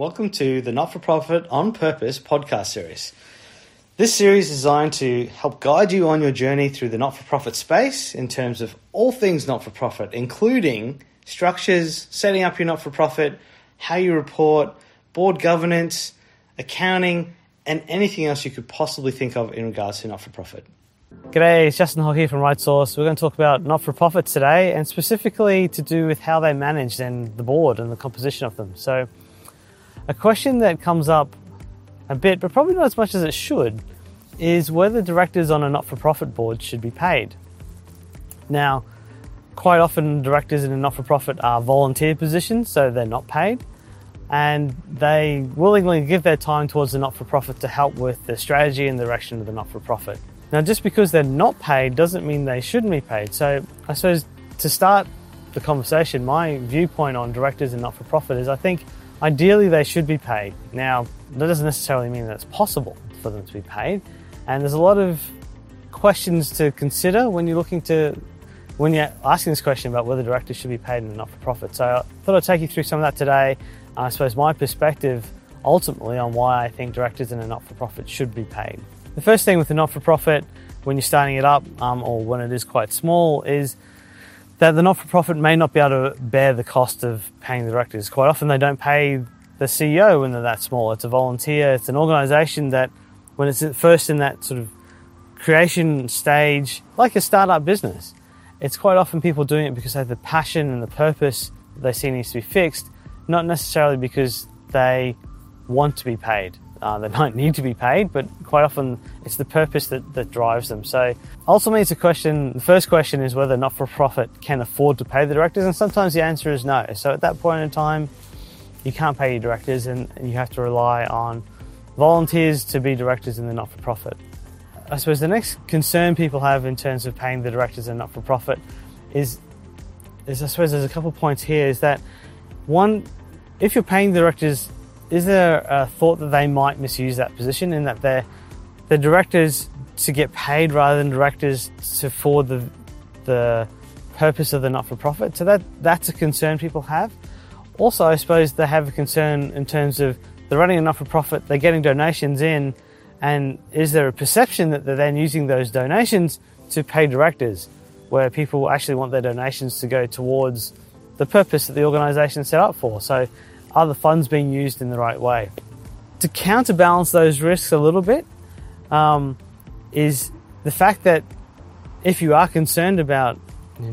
Welcome to the Not for Profit on Purpose podcast series. This series is designed to help guide you on your journey through the not for profit space in terms of all things not for profit, including structures, setting up your not for profit, how you report, board governance, accounting, and anything else you could possibly think of in regards to not for profit. G'day, it's Justin Hall here from Right Source. We're going to talk about not for profits today and specifically to do with how they manage and the board and the composition of them. So, a question that comes up a bit, but probably not as much as it should, is whether directors on a not for profit board should be paid. Now, quite often directors in a not for profit are volunteer positions, so they're not paid, and they willingly give their time towards the not for profit to help with the strategy and the direction of the not for profit. Now, just because they're not paid doesn't mean they shouldn't be paid. So, I suppose to start the conversation, my viewpoint on directors in not for profit is I think Ideally, they should be paid. Now, that doesn't necessarily mean that it's possible for them to be paid, and there's a lot of questions to consider when you're looking to when you're asking this question about whether directors should be paid in a not-for-profit. So I thought I'd take you through some of that today. I suppose my perspective ultimately on why I think directors in a not-for-profit should be paid. The first thing with a not-for-profit when you're starting it up um, or when it is quite small is that the not-for-profit may not be able to bear the cost of paying the directors. Quite often they don't pay the CEO when they're that small. It's a volunteer. It's an organisation that when it's first in that sort of creation stage, like a startup business, it's quite often people doing it because they have the passion and the purpose that they see needs to be fixed, not necessarily because they want to be paid. Uh, they might need to be paid, but quite often it's the purpose that, that drives them. So ultimately, it's a question. The first question is whether not for profit can afford to pay the directors, and sometimes the answer is no. So at that point in time, you can't pay your directors, and, and you have to rely on volunteers to be directors in the not for profit. I suppose the next concern people have in terms of paying the directors in not for profit is, is I suppose there's a couple of points here. Is that one, if you're paying the directors is there a thought that they might misuse that position in that they're, the directors to get paid rather than directors to for the, the purpose of the not-for-profit? So that, that's a concern people have. Also, I suppose they have a concern in terms of they're running a not-for-profit, they're getting donations in, and is there a perception that they're then using those donations to pay directors, where people actually want their donations to go towards the purpose that the organisation set up for? So are the funds being used in the right way? To counterbalance those risks a little bit um, is the fact that if you are concerned about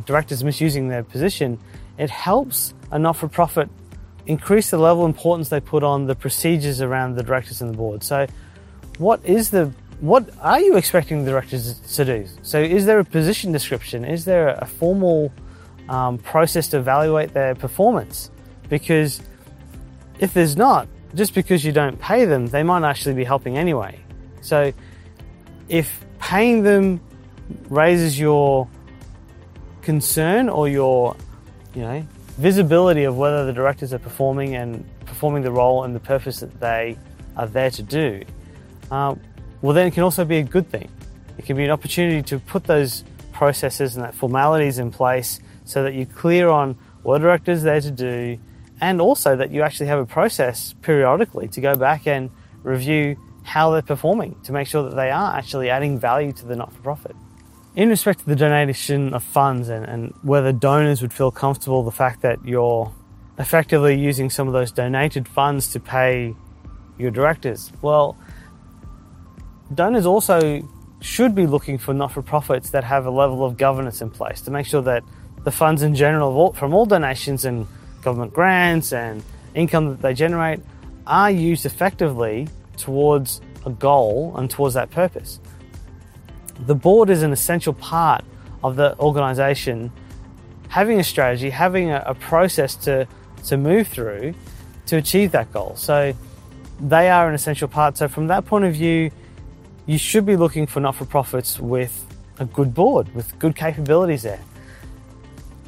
directors misusing their position, it helps a not for profit increase the level of importance they put on the procedures around the directors and the board. So, what is the what are you expecting the directors to do? So, is there a position description? Is there a formal um, process to evaluate their performance? Because if there's not, just because you don't pay them, they might actually be helping anyway. So if paying them raises your concern or your, you know, visibility of whether the directors are performing and performing the role and the purpose that they are there to do, uh, well, then it can also be a good thing. It can be an opportunity to put those processes and that formalities in place so that you're clear on what a director is there to do, and also that you actually have a process periodically to go back and review how they're performing to make sure that they are actually adding value to the not for profit. In respect to the donation of funds and, and whether donors would feel comfortable the fact that you're effectively using some of those donated funds to pay your directors, well, donors also should be looking for not for profits that have a level of governance in place to make sure that the funds in general from all donations and government grants and income that they generate are used effectively towards a goal and towards that purpose. The board is an essential part of the organisation having a strategy, having a, a, process to, to move through to achieve that goal. So they are an essential part. So from that point of view, you should be looking for not-for-profits with a good board, with good capabilities there.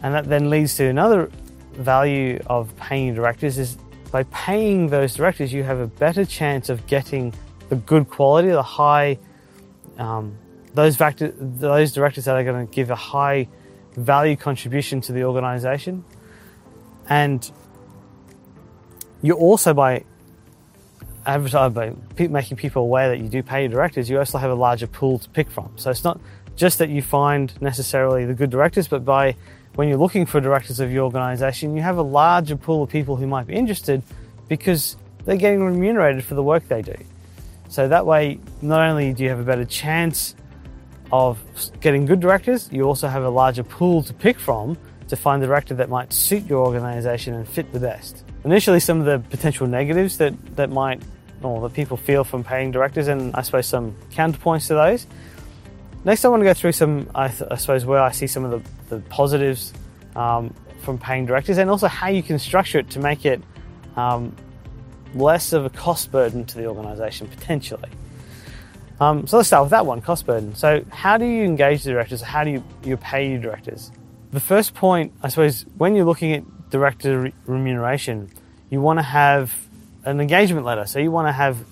And that then leads to another value of paying directors is by paying those directors, you have a better chance of getting the good quality, the high, um, those, factor, those directors that are going to give a high value contribution to the organization. And you also, by advertising, by making people aware that you do pay your directors, you also have a larger pool to pick from. So it's not just that you find necessarily the good directors, but by when you're looking for directors of your organization, you have a larger pool of people who might be interested because they're getting remunerated for the work they do. So that way, not only do you have a better chance of getting good directors, you also have a larger pool to pick from to find the director that might suit your organization and fit the best. Initially, some of the potential negatives that, that might or that people feel from paying directors, and I suppose some counterpoints to those. Next, I want to go through some, I, I suppose, where I see some of the, the positives um, from paying directors and also how you can structure it to make it um, less of a cost burden to the organisation potentially. Um, so let's start with that one cost burden. So, how do you engage the directors? How do you, you pay your directors? The first point, I suppose, when you're looking at director re- remuneration, you want to have an engagement letter. So, you want to have,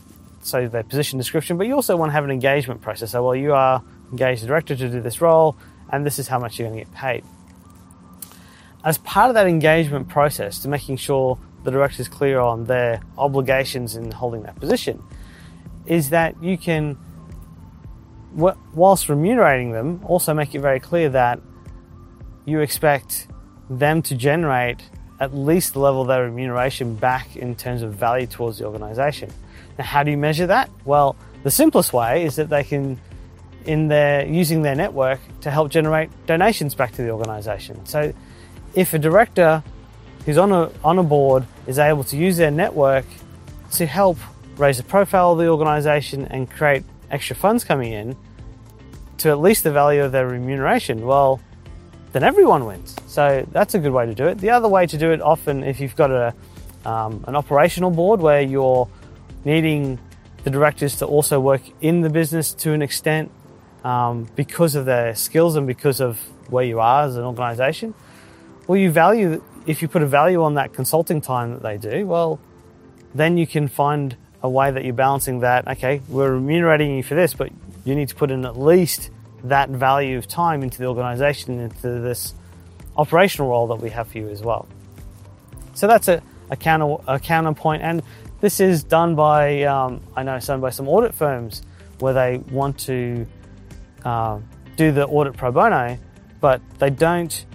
say, their position description, but you also want to have an engagement process. So, well, you are engaged the director to do this role, and this is how much you're going to get paid. As part of that engagement process, to making sure the director is clear on their obligations in holding that position, is that you can whilst remunerating them, also make it very clear that you expect them to generate at least the level of their remuneration back in terms of value towards the organization. Now, how do you measure that? Well, the simplest way is that they can, in their using their network to help generate donations back to the organization. So, if a director who's on a on a board is able to use their network to help raise the profile of the organization and create extra funds coming in, to at least the value of their remuneration, well, then everyone wins. So that's a good way to do it. The other way to do it, often, if you've got a, um, an operational board where you're needing the directors to also work in the business to an extent um, because of their skills and because of where you are as an organization, well, you value, if you put a value on that consulting time that they do, well, then you can find a way that you're balancing that. Okay, we're remunerating you for this, but you need to put in at least that value of time into the organization, into this operational role that we have for you as well. So that's a, a, counter, a counterpoint, and this is done by, um, I know, done by some audit firms where they want to uh, do the audit pro bono, but they don't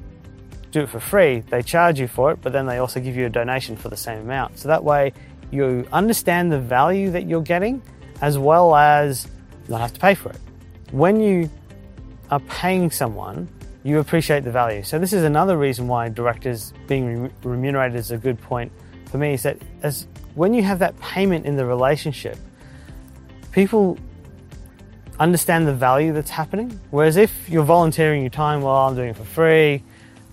do it for free. They charge you for it, but then they also give you a donation for the same amount. So that way you understand the value that you're getting as well as not have to pay for it. When you are paying someone, you appreciate the value. So this is another reason why directors being remunerated is a good point for me. Is that as when you have that payment in the relationship, people understand the value that's happening. Whereas if you're volunteering your time, well, I'm doing it for free.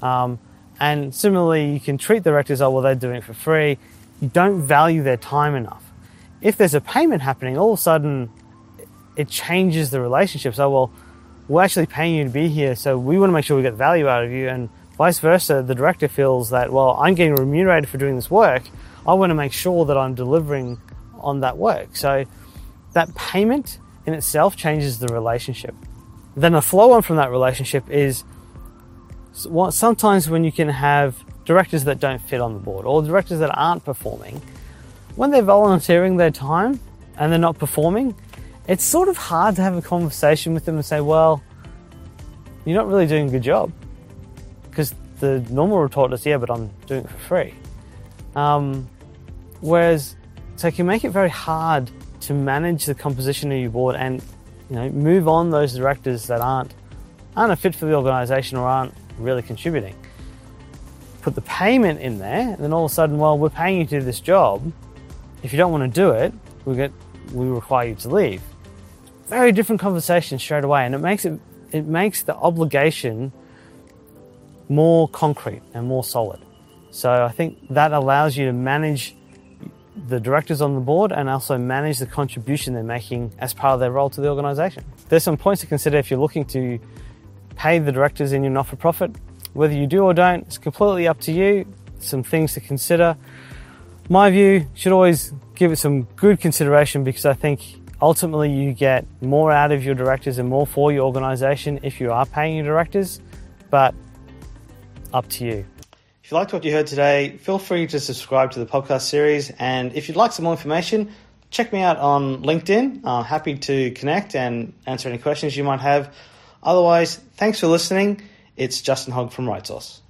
Um, and similarly, you can treat the directors, oh, well, they're doing it for free. You don't value their time enough. If there's a payment happening, all of a sudden it changes the relationship. So, well, we're actually paying you to be here, so we want to make sure we get value out of you. And vice versa, the director feels that, well, I'm getting remunerated for doing this work. I want to make sure that I'm delivering on that work. So, that payment in itself changes the relationship. Then a flow on from that relationship is what sometimes when you can have directors that don't fit on the board or directors that aren't performing, when they're volunteering their time and they're not performing, it's sort of hard to have a conversation with them and say, well, you're not really doing a good job. Because the normal retort is, yeah, but I'm doing it for free. Um, whereas, so it can make it very hard to manage the composition of your board and, you know, move on those directors that aren't, aren't a fit for the organisation or aren't really contributing. Put the payment in there, and then all of a sudden, well, we're paying you to do this job. If you don't want to do it, we get we require you to leave very different conversation straight away, and it makes it it makes the obligation more concrete and more solid. So I think that allows you to manage the directors on the board and also manage the contribution they're making as part of their role to the organisation. There's some points to consider if you're looking to pay the directors in your not-for-profit. Whether you do or don't, it's completely up to you. Some things to consider. My view should always give it some good consideration because I think Ultimately, you get more out of your directors and more for your organization if you are paying your directors, but up to you. If you liked what you heard today, feel free to subscribe to the podcast series. And if you'd like some more information, check me out on LinkedIn. I'm happy to connect and answer any questions you might have. Otherwise, thanks for listening. It's Justin Hogg from Right Source.